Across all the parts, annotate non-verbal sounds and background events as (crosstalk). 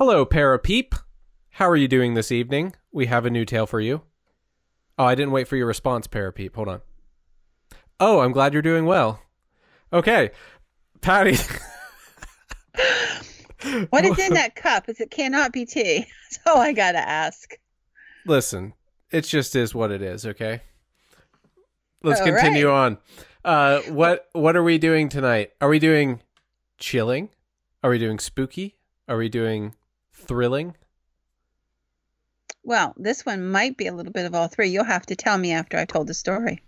Hello, Parapeep. How are you doing this evening? We have a new tale for you. Oh, I didn't wait for your response, Parapeep. Hold on. Oh, I'm glad you're doing well. Okay, Patty. (laughs) What is in that cup? Is it cannot be tea? (laughs) So I gotta ask. Listen, it just is what it is. Okay. Let's All continue right. on. Uh, what what are we doing tonight? Are we doing chilling? Are we doing spooky? Are we doing thrilling? Well, this one might be a little bit of all three. You'll have to tell me after I told the story.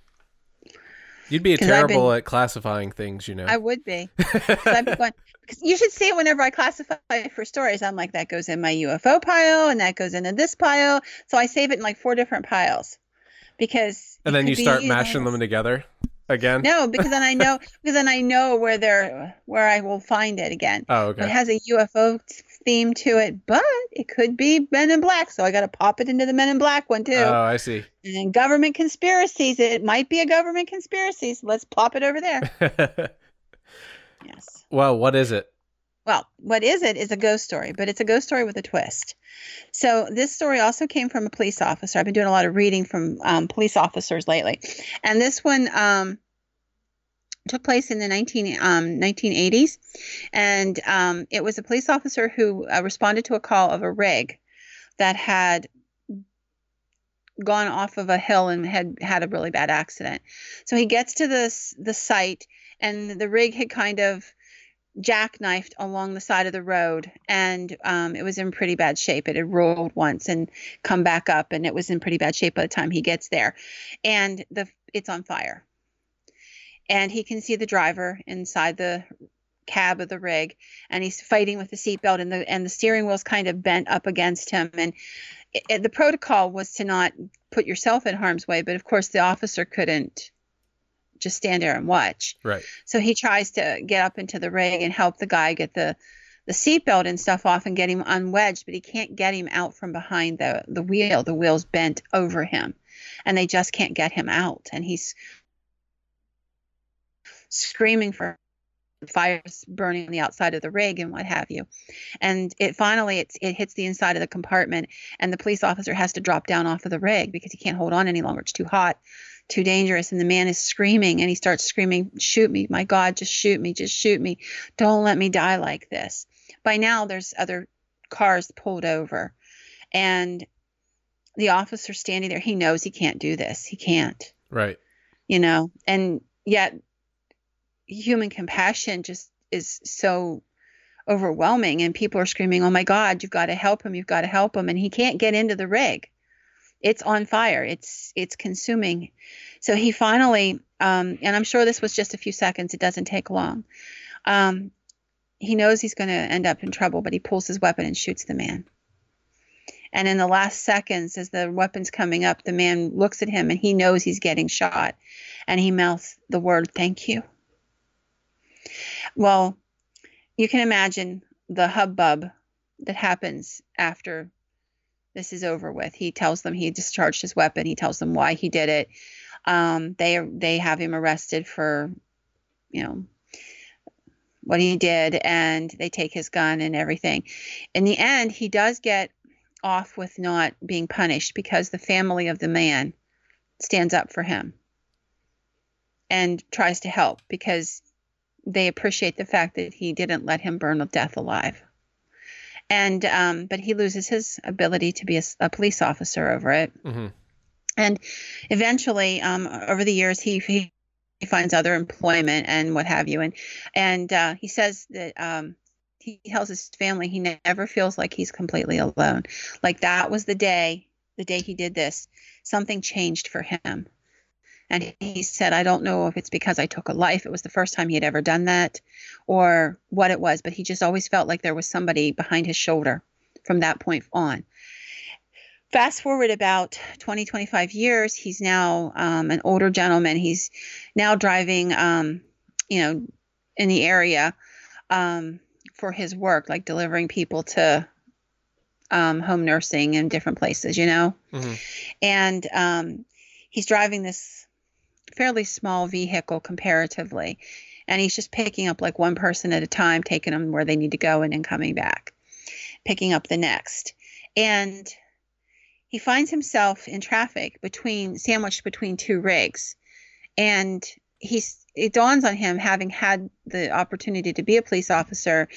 You'd be terrible been- at classifying things, you know. I would be. (laughs) Going- you should see it whenever I classify for stories. I'm like, that goes in my UFO pile and that goes into this pile. So I save it in like four different piles because. and then you be, start know, mashing them together again. No, because then I know (laughs) because then I know where they're where I will find it again. Oh, It has a UFO theme to it, but it could be Men in Black, so I got to pop it into the Men in Black one too. Oh, I see. and government conspiracies, it might be a government conspiracy, so let's plop it over there. (laughs) Yes. well, what is it? Well, what is it is a ghost story, but it's a ghost story with a twist. So this story also came from a police officer. I've been doing a lot of reading from um, police officers lately, and this one um, took place in the 19, um, 1980s, and um, it was a police officer who uh, responded to a call of a rig that had gone off of a hill and had had a really bad accident. So he gets to this the site, and the rig had kind of jackknifed along the side of the road and um, it was in pretty bad shape. It had rolled once and come back up and it was in pretty bad shape by the time he gets there. And the it's on fire and he can see the driver inside the cab of the rig and he's fighting with the seatbelt and the and the steering wheel's kind of bent up against him and it, it- the protocol was to not put yourself in harm's way but of course the officer couldn't just stand there and watch Right. so he tries to get up into the rig and help the guy get the the seatbelt and stuff off and get him unwedged, but he can't get him out from behind the the wheel. The wheel's bent over him, and they just can't get him out. And he's screaming for fires burning on the outside of the rig and what have you. And it finally it's, it hits the inside of the compartment, and the police officer has to drop down off of the rig because he can't hold on any longer. It's too hot too dangerous and the man is screaming and he starts screaming shoot me my god just shoot me just shoot me don't let me die like this by now there's other cars pulled over and the officer standing there he knows he can't do this he can't Right. you know and yet human compassion just is so overwhelming and people are screaming oh my god you've got to help him you've got to help him and he can't get into the rig. It's on fire. It's it's consuming. So he finally um, and i'm sure this was just a few seconds it doesn't take long um, he knows he's going to end up in trouble but he pulls his weapon and shoots the man. And in the last seconds as the weapon's coming up the man looks at him and he knows he's getting shot and he mouths the word thank you well you can imagine the hubbub that happens after this is over with. He tells them he discharged his weapon. He tells them why he did it. Um, they they have him arrested for, you know, what he did, and they take his gun and everything. In the end, he does get off with not being punished because the family of the man stands up for him and tries to help because they appreciate the fact that he didn't let him burn to death alive. And um, but he loses his ability to be a police officer over it. Hmm and eventually um, over the years he, he he finds other employment and what have you. And and uh, he says that um, he tells his family he never feels like he's completely alone. Like that was the day the day he did this something changed for him and he said i don't know if it's because i took a life it was the first time he had ever done that or what it was but he just always felt like there was somebody behind his shoulder from that point on. Fast forward about 20 25 years he's now um, an older gentleman. He's now driving um, you know in the area um, for his work like delivering people to um, home nursing in different places you know? Hmm and um, he's driving this fairly small vehicle comparatively and he's just picking up like one person at a time taking them where they need to go and then coming back picking up the next. And he finds himself in traffic between sandwiched between two rigs. And he's it dawns on him having had the opportunity to be a police officer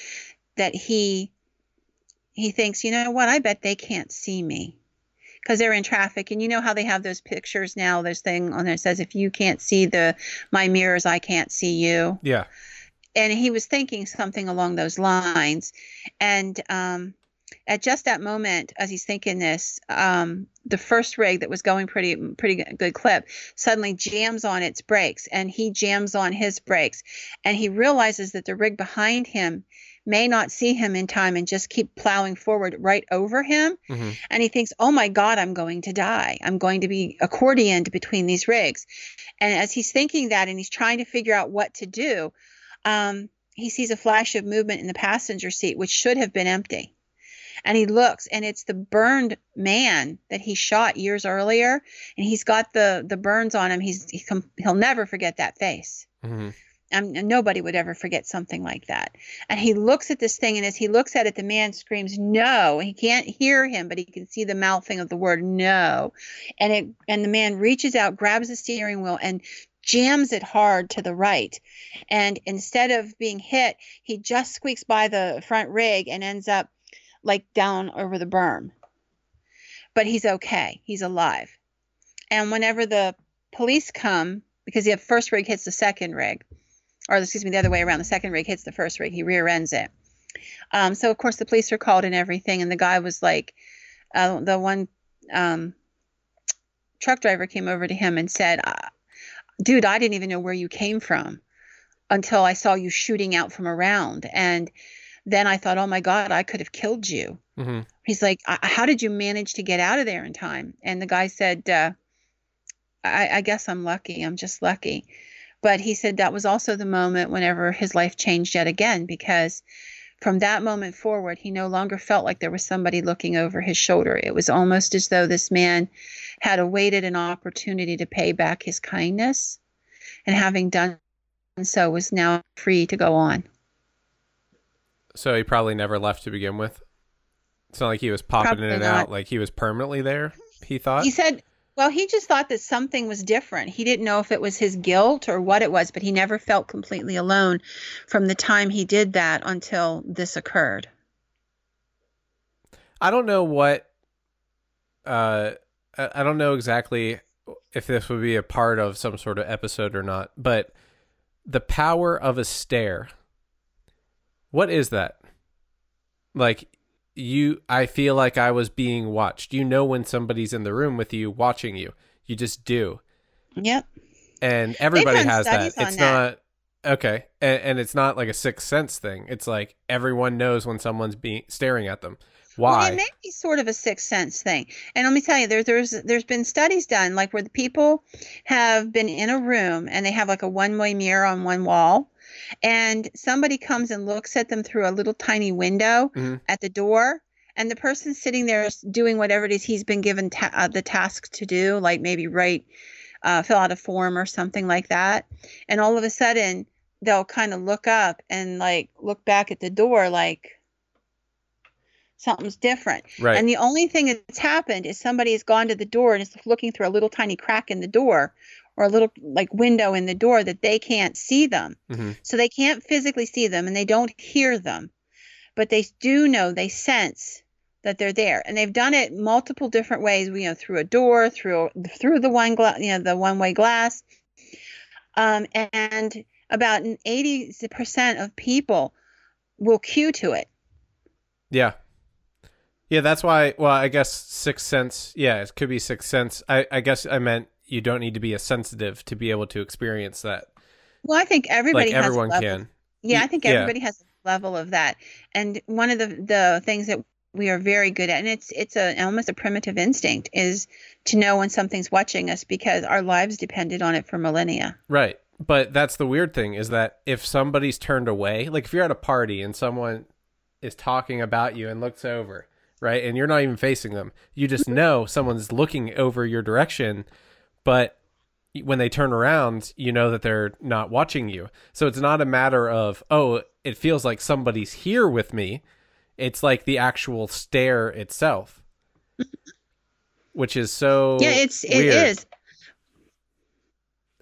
that he he thinks, you know what, I bet they can't see me because they're in traffic. And you know how they have those pictures now there's thing on there that says if you can't see the my mirrors i can't see you. Yeah. and he was thinking something along those lines. And um at just that moment as he's thinking this um the first rig that was going pretty pretty good clip suddenly jams on its brakes and he jams on his brakes. And he realizes that the rig behind him may not see him in time and just keep plowing forward right over him hmm and he thinks, "Oh my God, I'm going to die. I'm going to be accordioned between these rigs." And as he's thinking that, and he's trying to figure out what to do, um, he sees a flash of movement in the passenger seat, which should have been empty. And he looks, and it's the burned man that he shot years earlier, and he's got the the burns on him. He's he he'll never forget that face hmm um, nobody would ever forget something like that. And he looks at this thing, and as he looks at it, the man screams "No!" He can't hear him, but he can see the mouthing of the word "No." And it and the man reaches out, grabs the steering wheel, and jams it hard to the right. And instead of being hit, he just squeaks by the front rig and ends up like down over the berm. But he's okay. He's alive. And whenever the police come, because the first rig hits the second rig, or excuse me, the other way around. The second rig hits the first rig. He rear ends it. Um, so of course the police are called and everything. And the guy was like, uh, the one um, truck driver came over to him and said, uh, "Dude, I didn't even know where you came from until I saw you shooting out from around, and then I thought, oh my God, I could have killed you." hmm He's like, "I- "How did you manage to get out of there in time?" And the guy said, uh, I, "I guess I'm lucky. I'm just lucky." But he said that was also the moment whenever his life changed yet again because from that moment forward, he no longer felt like there was somebody looking over his shoulder. It was almost as though this man had awaited an opportunity to pay back his kindness, and having done so, was now free to go on. So he probably never left to begin with. It's not like he was popping Probably in and not. out. Like he was permanently there. He thought. He said, well, he just thought that something was different. He didn't know if it was his guilt or what it was, but he never felt completely alone from the time he did that until this occurred. I don't know what. Uh, I don't know exactly if this would be a part of some sort of episode or not, but the power of a stare. What is that? Like you I feel like I was being watched. You know when somebody's in the room with you watching you. You just do. Yep. And everybody has that. It's that. not okay. And, and it's not like a sixth sense thing. It's like everyone knows when someone's being staring at them. Why? Well, it may be sort of a sixth sense thing. And let me tell you, there, there's there's been studies done like where the people have been in a room and they have like a one way mirror on one wall, and somebody comes and looks at them through a little tiny window Mhm. at the door. And the person sitting there is doing whatever it is he's been given ta- uh, the task to do, like maybe write, uh, fill out a form or something like that. And all of a sudden, they'll kind of look up and like look back at the door, like something's different. right. And the only thing that's happened is somebody has gone to the door and is looking through a little tiny crack in the door or a little like window in the door that they can't see them. hmm So they can't physically see them and they don't hear them, but they do know, they sense that they're there. And they've done it multiple different ways, you know, through a door, through through the one glass, you know, the one-way glass. Um, and about 80% of people will cue to it. Yeah. Yeah, that's why. Well, I guess sixth sense. Yeah, it could be sixth sense. I, I guess I meant you don't need to be a sensitive to be able to experience that. Well, I think everybody like has everyone level can. Yeah, I think yeah. everybody has a level of that. And one of the the things that we are very good at, and it's it's a almost a primitive instinct, is to know when something's watching us because our lives depended on it for millennia. Right. But that's the weird thing is that if somebody's turned away, like if you're at a party and someone is talking about you and looks over, right, and you're not even facing them, you just mm-hmm. know someone's looking over your direction, but when they turn around, you know that they're not watching you. So it's not a matter of, oh, it feels like somebody's here with me. It's like the actual stare itself, (laughs) which is so yeah, it's it weird. is.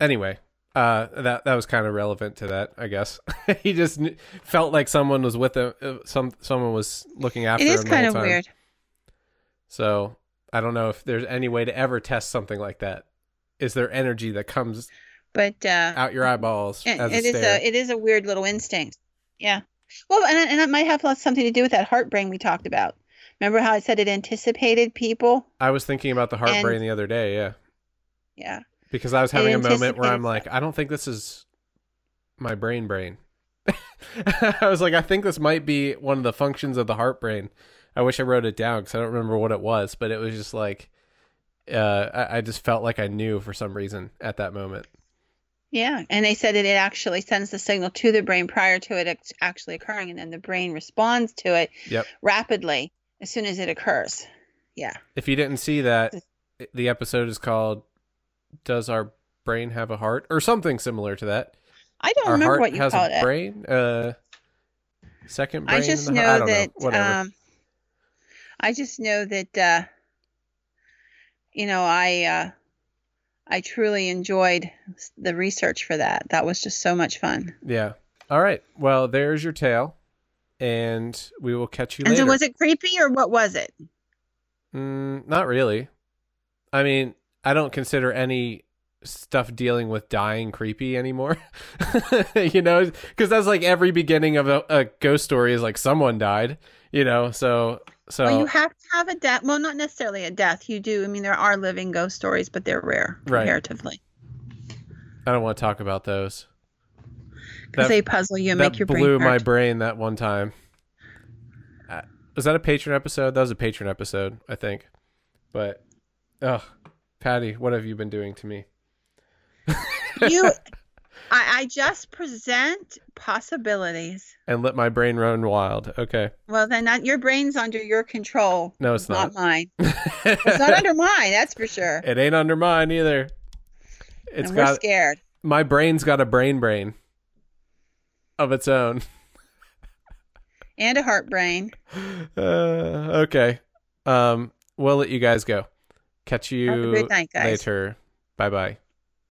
Anyway, uh, that that was kind of relevant to that, I guess. (laughs) he just kn- felt like someone was with him. uh, Some someone was looking after It him. is the kind of time. weird. So I don't know if there's any way to ever test something like that. Is there energy that comes But uh out your eyeballs it, as a it is a it is a weird little instinct. Yeah. Well, and and it might have something to do with that heart brain we talked about. Remember how I said it anticipated people? I was thinking about the heart brain the other day, yeah, Yeah. because I was having a moment where I'm like, I don't think this is my brain brain. (laughs) I was like, I think this might be one of the functions of the heart brain. I wish I wrote it down because I don't remember what it was, but it was just like, uh, I, I just felt like I knew for some reason at that moment. Yeah, and they said that it actually sends the signal to the brain prior to it actually occurring, and then the brain responds to it Yep. rapidly as soon as it occurs. Yeah, If you didn't see that, the episode is called "Does Our Brain Have a Heart?" or something similar to that. I don't Our remember what you has called a it. brain. Uh, second brain. I just know heart? I don't that. know. Um, I just know that. Uh, you know, I uh, I truly enjoyed the research for that. That was just so much fun. yeah. All right. Well, there's your tale, and we will catch you And later. so, was it creepy or what was it? Mm, not really. I mean, I don't consider any stuff dealing with dying creepy anymore. (laughs) you know, because that's like every beginning of a, a ghost story is like someone died. You know, so so Well, you have to have a death. Well, not necessarily a death. You do. I mean, there are living ghost stories, but they're rare Right. comparatively I don't want to talk about those. because they puzzle you and make your blew brain my brain that one time. Uh, was that a Patreon episode? That was a Patreon episode, I think. But, oh, Patty, what have you been doing to me? you, (laughs) I, I just present possibilities. and let my brain run wild. Okay, Well, then that, your brain's under your control, no, it's not not. mine. (laughs) It's not under mine. That's for sure. it ain't under mine either. It's and we're got scared. my brain's got a brain brain of its own. (laughs) And a heart brain. Uh, okay, um, we'll let you guys go. Catch you night, later. Bye bye.